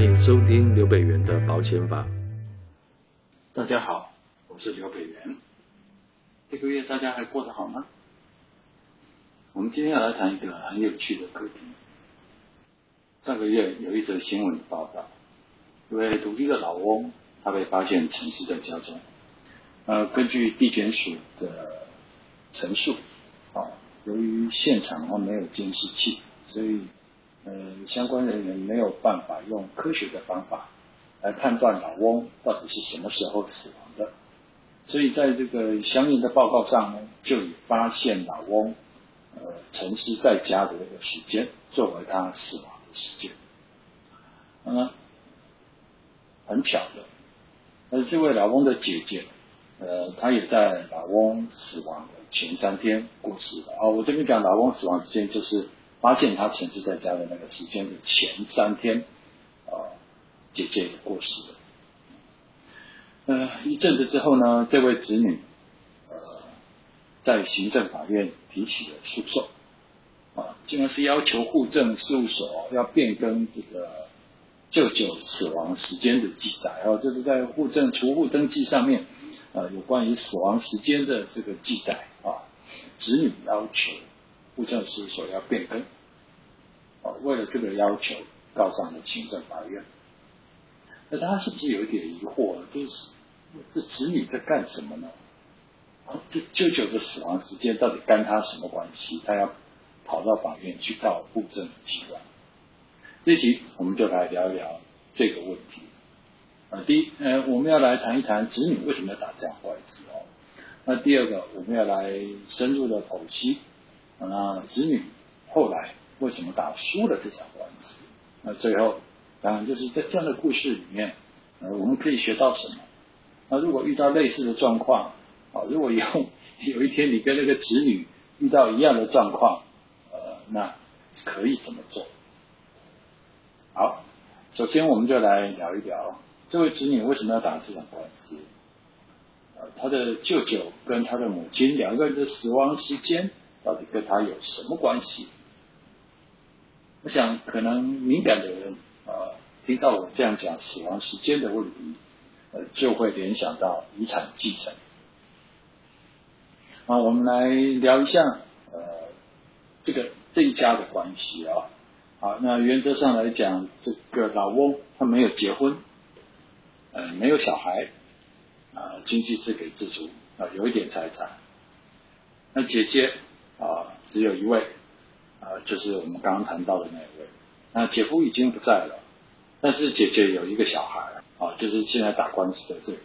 欢迎收听刘北元的保险法。大家好，我是刘北元。这个月大家还过得好吗？我们今天要来谈一个很有趣的课题。上个月有一则新闻报道，一位独立的老翁，他被发现陈尸在家中。呃，根据地检署的陈述，啊，由于现场他没有监视器，所以。呃，相关人员没有办法用科学的方法来判断老翁到底是什么时候死亡的，所以在这个相应的报告上呢，就以发现老翁呃沉尸在家的这个时间作为他死亡的时间。那嗯，很巧的，呃，这位老翁的姐姐，呃，她也在老翁死亡的前三天过世了。哦，我这边讲老翁死亡时间就是。发现他陈尸在家的那个时间的前三天，啊，姐姐也过世了。呃，一阵子之后呢，这位子女，呃，在行政法院提起了诉讼，啊，竟然是要求户政事务所要变更这个舅舅死亡时间的记载，哦，就是在户政除户登记上面，啊，有关于死亡时间的这个记载，啊，子女要求。户政事务所要变更，哦，为了这个要求，告上了行政法院。那大家是不是有一点疑惑？就是这子女在干什么呢？这舅舅的死亡时间到底跟他什么关系？他要跑到法院去告户政机关？这集我们就来聊一聊这个问题。啊，第一，呃，我们要来谈一谈子女为什么要打这样官司哦。那第二个，我们要来深入的剖析。那子女后来为什么打输了这场官司？那最后当然就是在这样的故事里面，呃，我们可以学到什么？那如果遇到类似的状况，啊，如果以后有一天你跟那个子女遇到一样的状况，呃，那可以怎么做？好，首先我们就来聊一聊这位子女为什么要打这场官司？呃，他的舅舅跟他的母亲两个人的死亡时间。到底跟他有什么关系？我想，可能敏感的人啊，听到我这样讲死亡时间的问题，呃，就会联想到遗产继承。啊，我们来聊一下呃，这个这一家的关系啊。好，那原则上来讲，这个老翁他没有结婚，呃，没有小孩，啊，经济自给自足啊，有一点财产。那姐姐。啊，只有一位，啊，就是我们刚刚谈到的那位。那姐夫已经不在了，但是姐姐有一个小孩，啊，就是现在打官司的这个。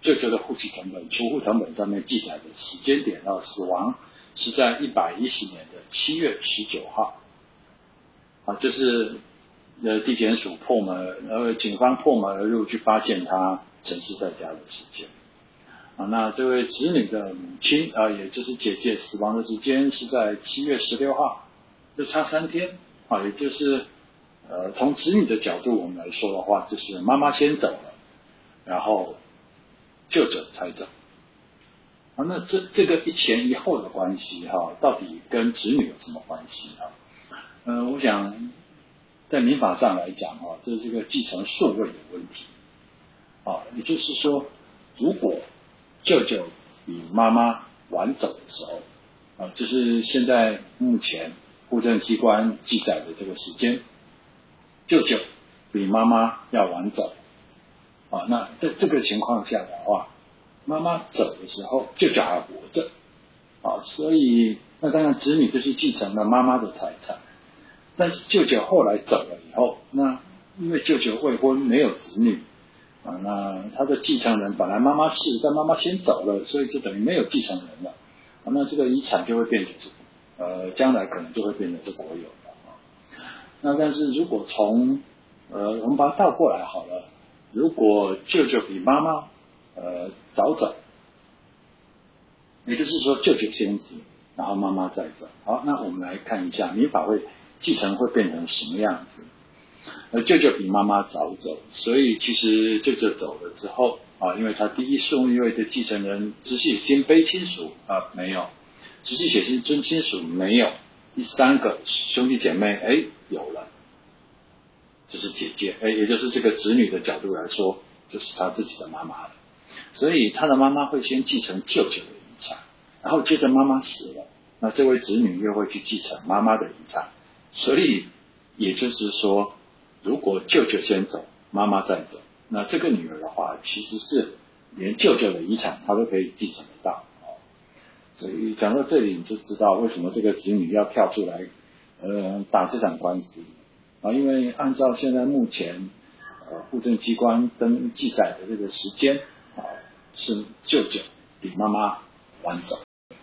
舅舅的户籍成本、除户成本上面记载的时间点到死亡是在一百一十年的七月十九号，啊，就是呃地检署破门，呃警方破门而入去发现他陈尸在家的时间。啊，那这位子女的母亲啊，也就是姐姐死亡的时间是在七月十六号，就差三天啊，也就是呃，从子女的角度我们来说的话，就是妈妈先走了，然后舅舅才走。啊，那这这个一前一后的关系哈，到底跟子女有什么关系啊？嗯、呃，我想在民法上来讲啊，这是个继承顺位的问题啊，也就是说，如果舅舅比妈妈晚走的时候，啊，就是现在目前户政机关记载的这个时间，舅舅比妈妈要晚走，啊，那在这个情况下的话，妈妈走的时候，舅舅还活着，啊，所以那当然子女就是继承了妈妈的财产，但是舅舅后来走了以后，那因为舅舅未婚没有子女。啊，那他的继承人本来妈妈是，但妈妈先走了，所以就等于没有继承人了。啊，那这个遗产就会变成，呃，将来可能就会变成是国有的啊。那但是如果从，呃，我们把它倒过来好了，如果舅舅比妈妈，呃，早走，也就是说舅舅先死，然后妈妈再走。好，那我们来看一下民法会继承会变成什么样子。而舅舅比妈妈早走，所以其实舅舅走了之后啊，因为他第一顺位的继承人直系亲卑亲属啊没有，直系血亲尊亲属没有，第三个兄弟姐妹哎有了，就是姐姐，哎，也就是这个子女的角度来说，就是他自己的妈妈了。所以他的妈妈会先继承舅舅的遗产，然后接着妈妈死了，那这位子女又会去继承妈妈的遗产。所以也就是说，如果舅舅先走，妈妈再走，那这个女儿的话，其实是连舅舅的遗产她都可以继承得到。所以讲到这里，你就知道为什么这个子女要跳出来，呃，打这场官司啊，因为按照现在目前呃户政机关登记载的这个时间啊，是舅舅比妈妈晚走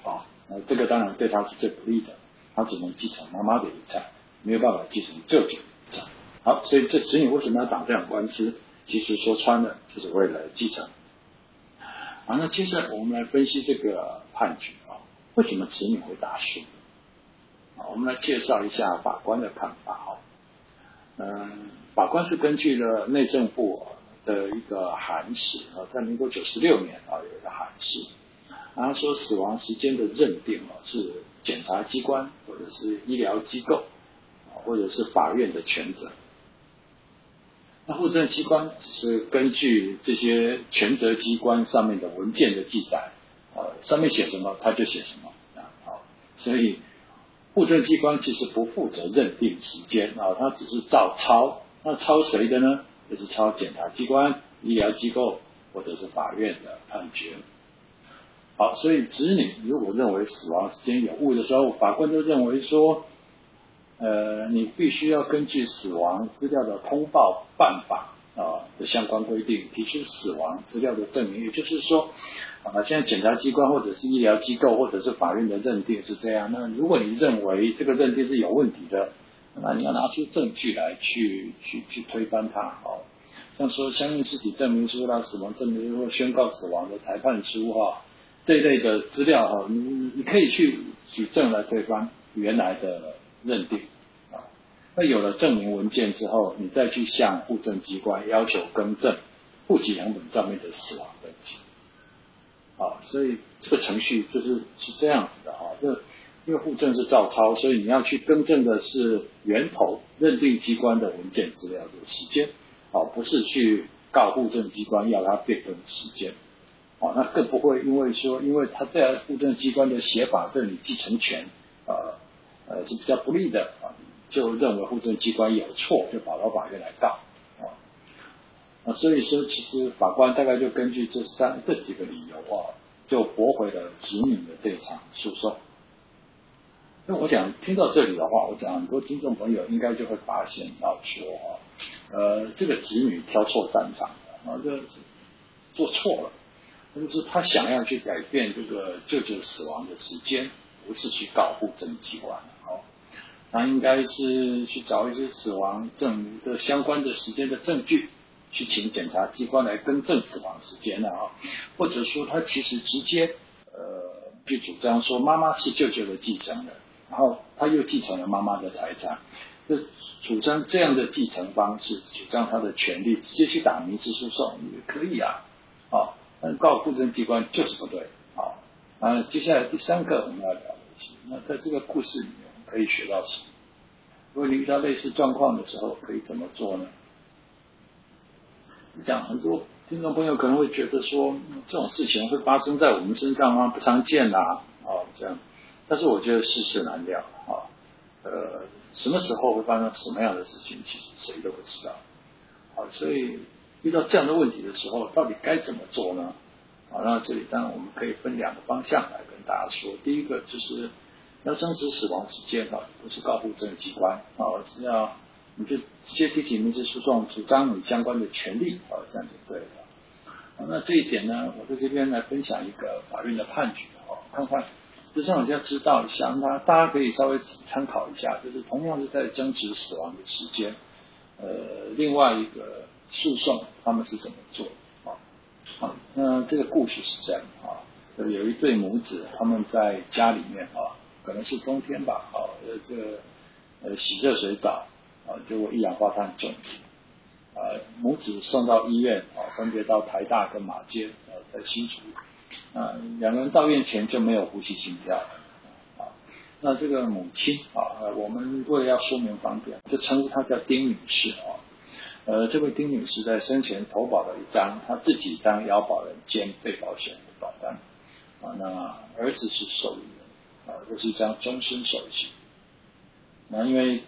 啊，那这个当然对他是最不利的，他只能继承妈妈的遗产，没有办法继承舅舅的遗产。好，所以这子女为什么要打这场官司？其实说穿了，就是为了继承。好，那接下来我们来分析这个判决啊。为什么子女会打输？啊，我们来介绍一下法官的看法哈。嗯，法官是根据了内政部的一个函释啊，在民国九十六年啊有一个函释，他说死亡时间的认定啊是检察机关或者是医疗机构或者是法院的权责。那户政机关只是根据这些权责机关上面的文件的记载。呃，上面写什么他就写什么啊，好，所以户政机关其实不负责认定时间啊，他只是照抄，那抄谁的呢？就是抄检察机关、医疗机构或者是法院的判决。好，所以子女如果认为死亡时间有误的时候，法官就认为说，呃，你必须要根据死亡资料的通报办法啊的相关规定，提出死亡资料的证明，也就是说。啊，现在检察机关或者是医疗机构或者是法院的认定是这样。那如果你认为这个认定是有问题的，那你要拿出证据来去去去推翻它。哦，像说相应尸体证明书啦、死亡证明书或宣告死亡的裁判书哈，这类的资料哈，你你可以去举证来推翻原来的认定。啊，那有了证明文件之后，你再去向户政机关要求更正户籍样本上面的死亡登记。啊，所以这个程序就是是这样子的啊，这因为户政是照抄，所以你要去更正的是源头认定机关的文件资料的时间，啊，不是去告户政机关要他变更时间，啊，那更不会因为说，因为他在户政机关的写法对你继承权，呃呃是比较不利的啊，就认为户政机关有错，就跑到法院来告。啊所以说，其实法官大概就根据这三这几个理由啊，就驳回了子女的这场诉讼。那我想听到这里的话，我想很多听众朋友应该就会发现到说啊，呃，这个子女挑错战场啊，这做错了，那就是他想要去改变这个舅舅死亡的时间，不是去告户政机关他应该是去找一些死亡证的相关的时间的证据。去请检察机关来更正死亡时间了啊，或者说他其实直接呃去主张说妈妈是舅舅的继承人，然后他又继承了妈妈的财产，就主张这样的继承方式，主张他的权利，直接去打民事诉讼也可以啊，啊，但告公证机关就是不对啊。啊，接下来第三个我们要聊的是，那在这个故事里面可以学到什么？如果你遇到类似状况的时候，可以怎么做呢？你讲很多听众朋友可能会觉得说，这种事情会发生在我们身上吗？不常见呐，啊，这样。但是我觉得世事难料啊，呃，什么时候会发生什么样的事情，其实谁都不知道。好，所以遇到这样的问题的时候，到底该怎么做呢？啊，那这里当然我们可以分两个方向来跟大家说。第一个就是要证实死亡时间啊，不是告户政机关啊，只要。你就直接提起民事诉讼，主张你相关的权利，啊，这样就对了。那这一点呢，我在这边来分享一个法院的判决，哦，看看，就让大家知道一下，那大家可以稍微参考一下，就是同样是在争执死亡的时间，呃，另外一个诉讼他们是怎么做？啊，好，那这个故事是这样啊，有一对母子，他们在家里面啊，可能是冬天吧，啊，这个呃洗热水澡。啊，结果一氧化碳中毒，啊，母子送到医院，啊，分别到台大跟马偕，啊，在新竹，啊，两个人到院前就没有呼吸心跳，啊，那这个母亲，啊，我们为了要说明方便，就称呼她叫丁女士，啊，呃，这位丁女士在生前投保了一张她自己当要保人兼被保险的保单，啊，那儿子是受益，啊，这是一张终身寿险。那因为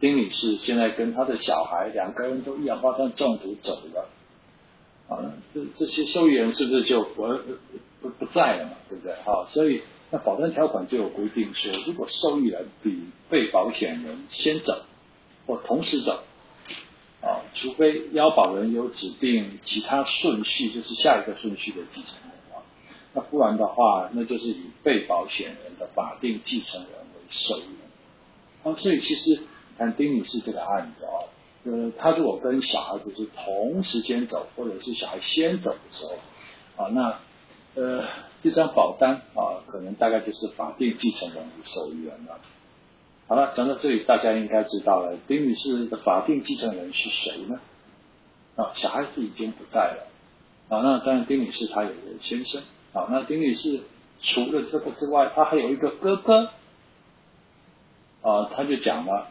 丁女士现在跟她的小孩两个人都一氧化碳中毒走了，啊，这这些受益人是不是就不不不在了嘛？对不对？好，所以那保单条款就有规定说，如果受益人比被保险人先走或同时走。啊，除非腰保人有指定其他顺序，就是下一个顺序的继承人，那不然的话，那就是以被保险人的法定继承人为受益人。啊，所以其实看丁女士这个案子啊，呃，她如果跟小孩子是同时间走，或者是小孩先走的时候，啊，那呃这张保单啊，可能大概就是法定继承人为受益人了。好了，讲到这里，大家应该知道了，丁女士的法定继承人是谁呢？啊，小孩子已经不在了。啊，那当然，丁女士她有一个先生。好，那丁女士除了这个之外，她还有一个哥哥。啊，他就讲了，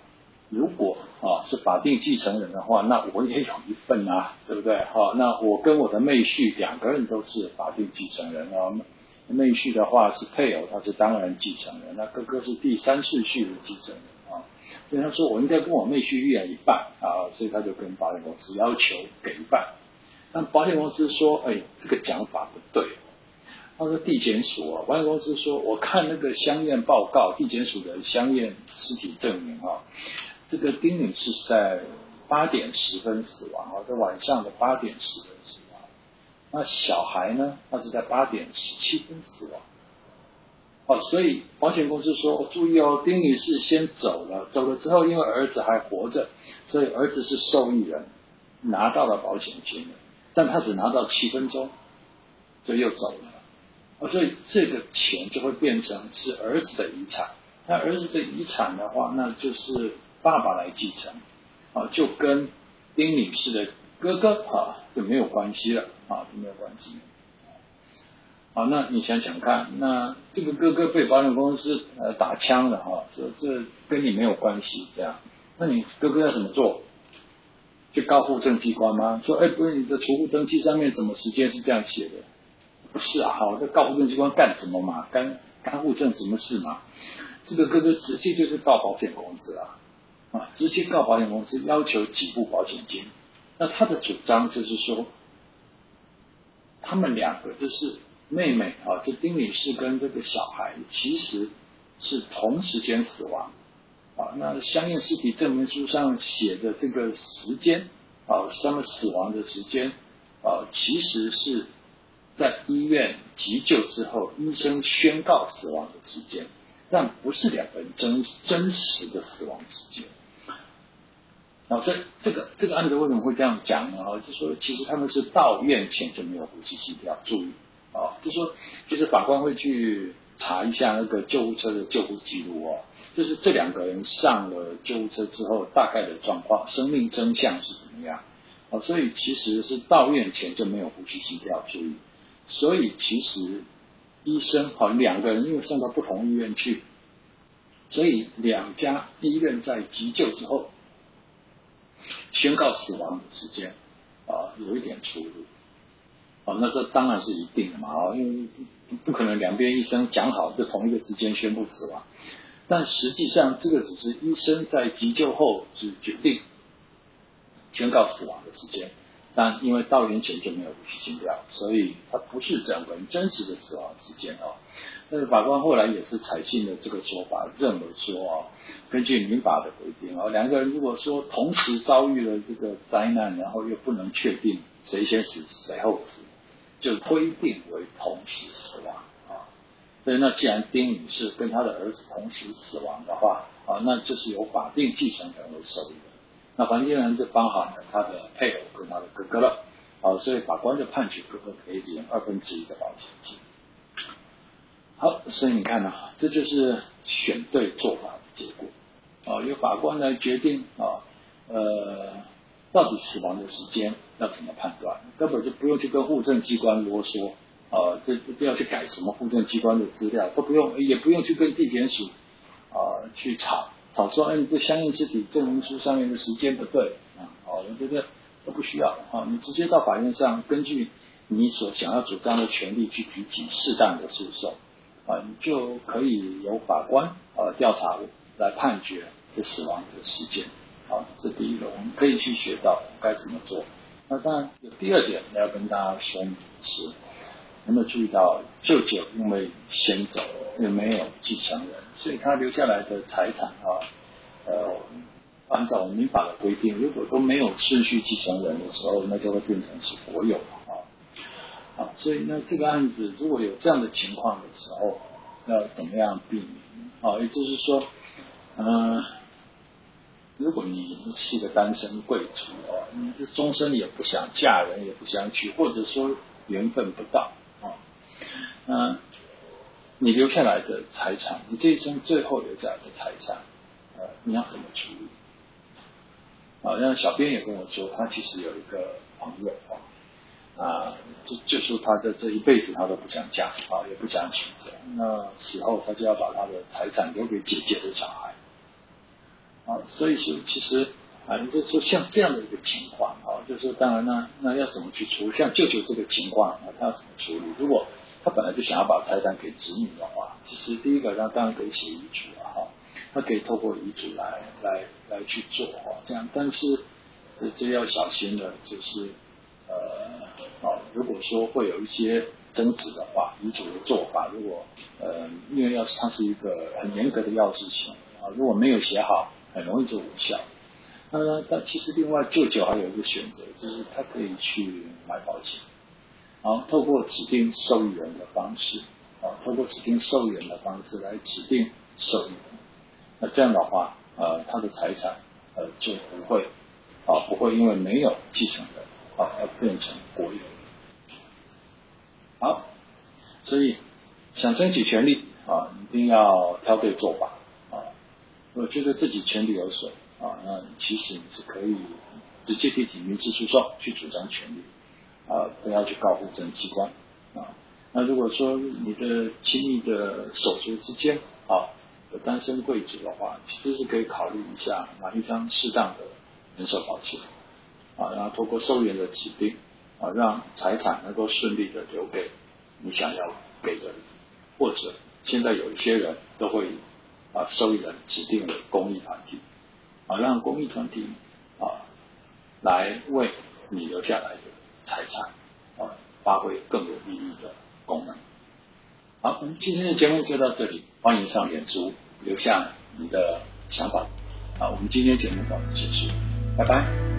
如果啊是法定继承人的话，那我也有一份啊，对不对？好，那我跟我的妹婿两个人都是法定继承人啊。妹婿的话是配偶，他是当然继承人，那哥哥是第三次序的继承人啊。所以他说我应该跟我妹婿一人一半啊，所以他就跟保险公司要求给一半。但保险公司说，哎，这个讲法不对。他说地检署啊，保险公司说，我看那个相验报告，地检署的相验尸体证明啊，这个丁女士是在八点十分死亡啊，在晚上的八点十分死亡。那小孩呢？他是在八点十七分死亡。哦，所以保险公司说，注意哦，丁女士先走了，走了之后，因为儿子还活着，所以儿子是受益人，拿到了保险金，但他只拿到七分钟，所以又走了。哦，所以这个钱就会变成是儿子的遗产。那儿子的遗产的话，那就是爸爸来继承。啊，就跟丁女士的哥哥啊就没有关系了。啊，就没有关系。好，那你想想看，那这个哥哥被保险公司呃打枪了哈，说这跟你没有关系，这样，那你哥哥要怎么做？去告户政机关吗？说，哎，不是你的储户登记上面怎么时间是这样写的？是啊，好，这告户政机关干什么嘛？干干户政什么事嘛？这个哥哥直接就是告保险公司啊，啊，直接告保险公司要求给付保险金。那他的主张就是说。他们两个就是妹妹啊，就丁女士跟这个小孩，其实是同时间死亡啊。那相应尸体证明书上写的这个时间啊，他们死亡的时间啊，其实是在医院急救之后，医生宣告死亡的时间，但不是两个人真真实的死亡时间。然后这这个这个案子为什么会这样讲呢？啊，就说其实他们是到院前就没有呼吸心跳，注意啊，就说其实法官会去查一下那个救护车的救护记录哦，就是这两个人上了救护车之后大概的状况，生命真相是怎么样啊？所以其实是到院前就没有呼吸心跳，注意，所以其实医生好两个人因为送到不同医院去，所以两家医院在急救之后。宣告死亡的时间啊，有一点出入啊，那这当然是一定的嘛啊，因为不可能两边医生讲好就同一个时间宣布死亡，但实际上这个只是医生在急救后只决定宣告死亡的时间，但因为到年前就没有呼吸心跳，所以它不是整个人真实的死亡时间啊。但是法官后来也是采信了这个说法，认为说啊，根据民法的规定啊，两个人如果说同时遭遇了这个灾难，然后又不能确定谁先死谁后死，就推定为同时死亡啊。所以那既然丁女士跟她的儿子同时死亡的话啊，那就是由法定继承人为受益人。那法定继承人就包含了他的配偶跟他的哥哥了啊，所以法官就判决哥哥可以领二分之一的保险金。好，所以你看呢、啊，这就是选对做法的结果啊。由法官来决定啊，呃，到底死亡的时间要怎么判断，根本就不用去跟户政机关啰嗦啊，这不要去改什么户政机关的资料，都不用，也不用去跟地检署啊去吵好说，哎，你这相应尸体证明书上面的时间不对啊。哦，我觉得都不需要啊，你直接到法院上，根据你所想要主张的权利去提起适当的诉讼啊，你就可以由法官啊调查来判决这死亡的事件啊，这第一个，我们可以去学到该怎么做。那当然有第二点要跟大家说明的是，有没有注意到舅舅因为先走，也没有继承人，所以他留下来的财产啊，呃。按照民法的规定，如果都没有顺序继承人的时候，那就会变成是国有啊啊，所以那这个案子如果有这样的情况的时候，要怎么样避免啊？也就是说，嗯、如果你是个单身贵族啊，你这终身也不想嫁人，也不想娶，或者说缘分不到，那你留下来的财产，你这一生最后留下来的财产，呃，你要怎么处理？啊，那小编也跟我说，他其实有一个朋友啊，啊就就说他的这一辈子他都不想嫁啊，也不想娶。那死后他就要把他的财产留给姐姐的小孩啊，所以说其实啊，你就说像这样的一个情况啊，就是当然呢，那要怎么去处理？像舅舅这个情况啊，他要怎么处理？如果他本来就想要把财产给子女的话，其实第一个他当然可以写遗嘱了哈。他可以透过遗嘱来来来去做哈，这样，但是这要小心的，就是呃，啊，如果说会有一些争执的话，遗嘱的做法，如果呃，因为要是它是一个很严格的要事情啊，如果没有写好，很容易就无效。那那但其实另外舅舅还有一个选择，就是他可以去买保险，然后透过指定受益人的方式啊，透过指定受益人的方式来指定受益人。那这样的话，呃，他的财产，呃，就不会，啊，不会因为没有继承人，啊，而变成国有。好，所以想争取权利，啊，一定要挑对做法，啊，我觉得自己权利有损，啊，那其实你是可以直接提起民事诉讼去主张权利，啊，不要去告户政机关，啊，那如果说你的亲密的手足之间，啊。有单身贵族的话，其实是可以考虑一下买一张适当的人寿保险啊，然后透过受益人的指定啊，让财产能够顺利的留给你想要给的人，或者现在有一些人都会啊，受益人指定为公益团体啊，让公益团体啊来为你留下来财产啊发挥更有意义的功能。好，我们今天的节目就到这里，欢迎上脸书留下你的想法。啊，我们今天节目到此结束，拜拜。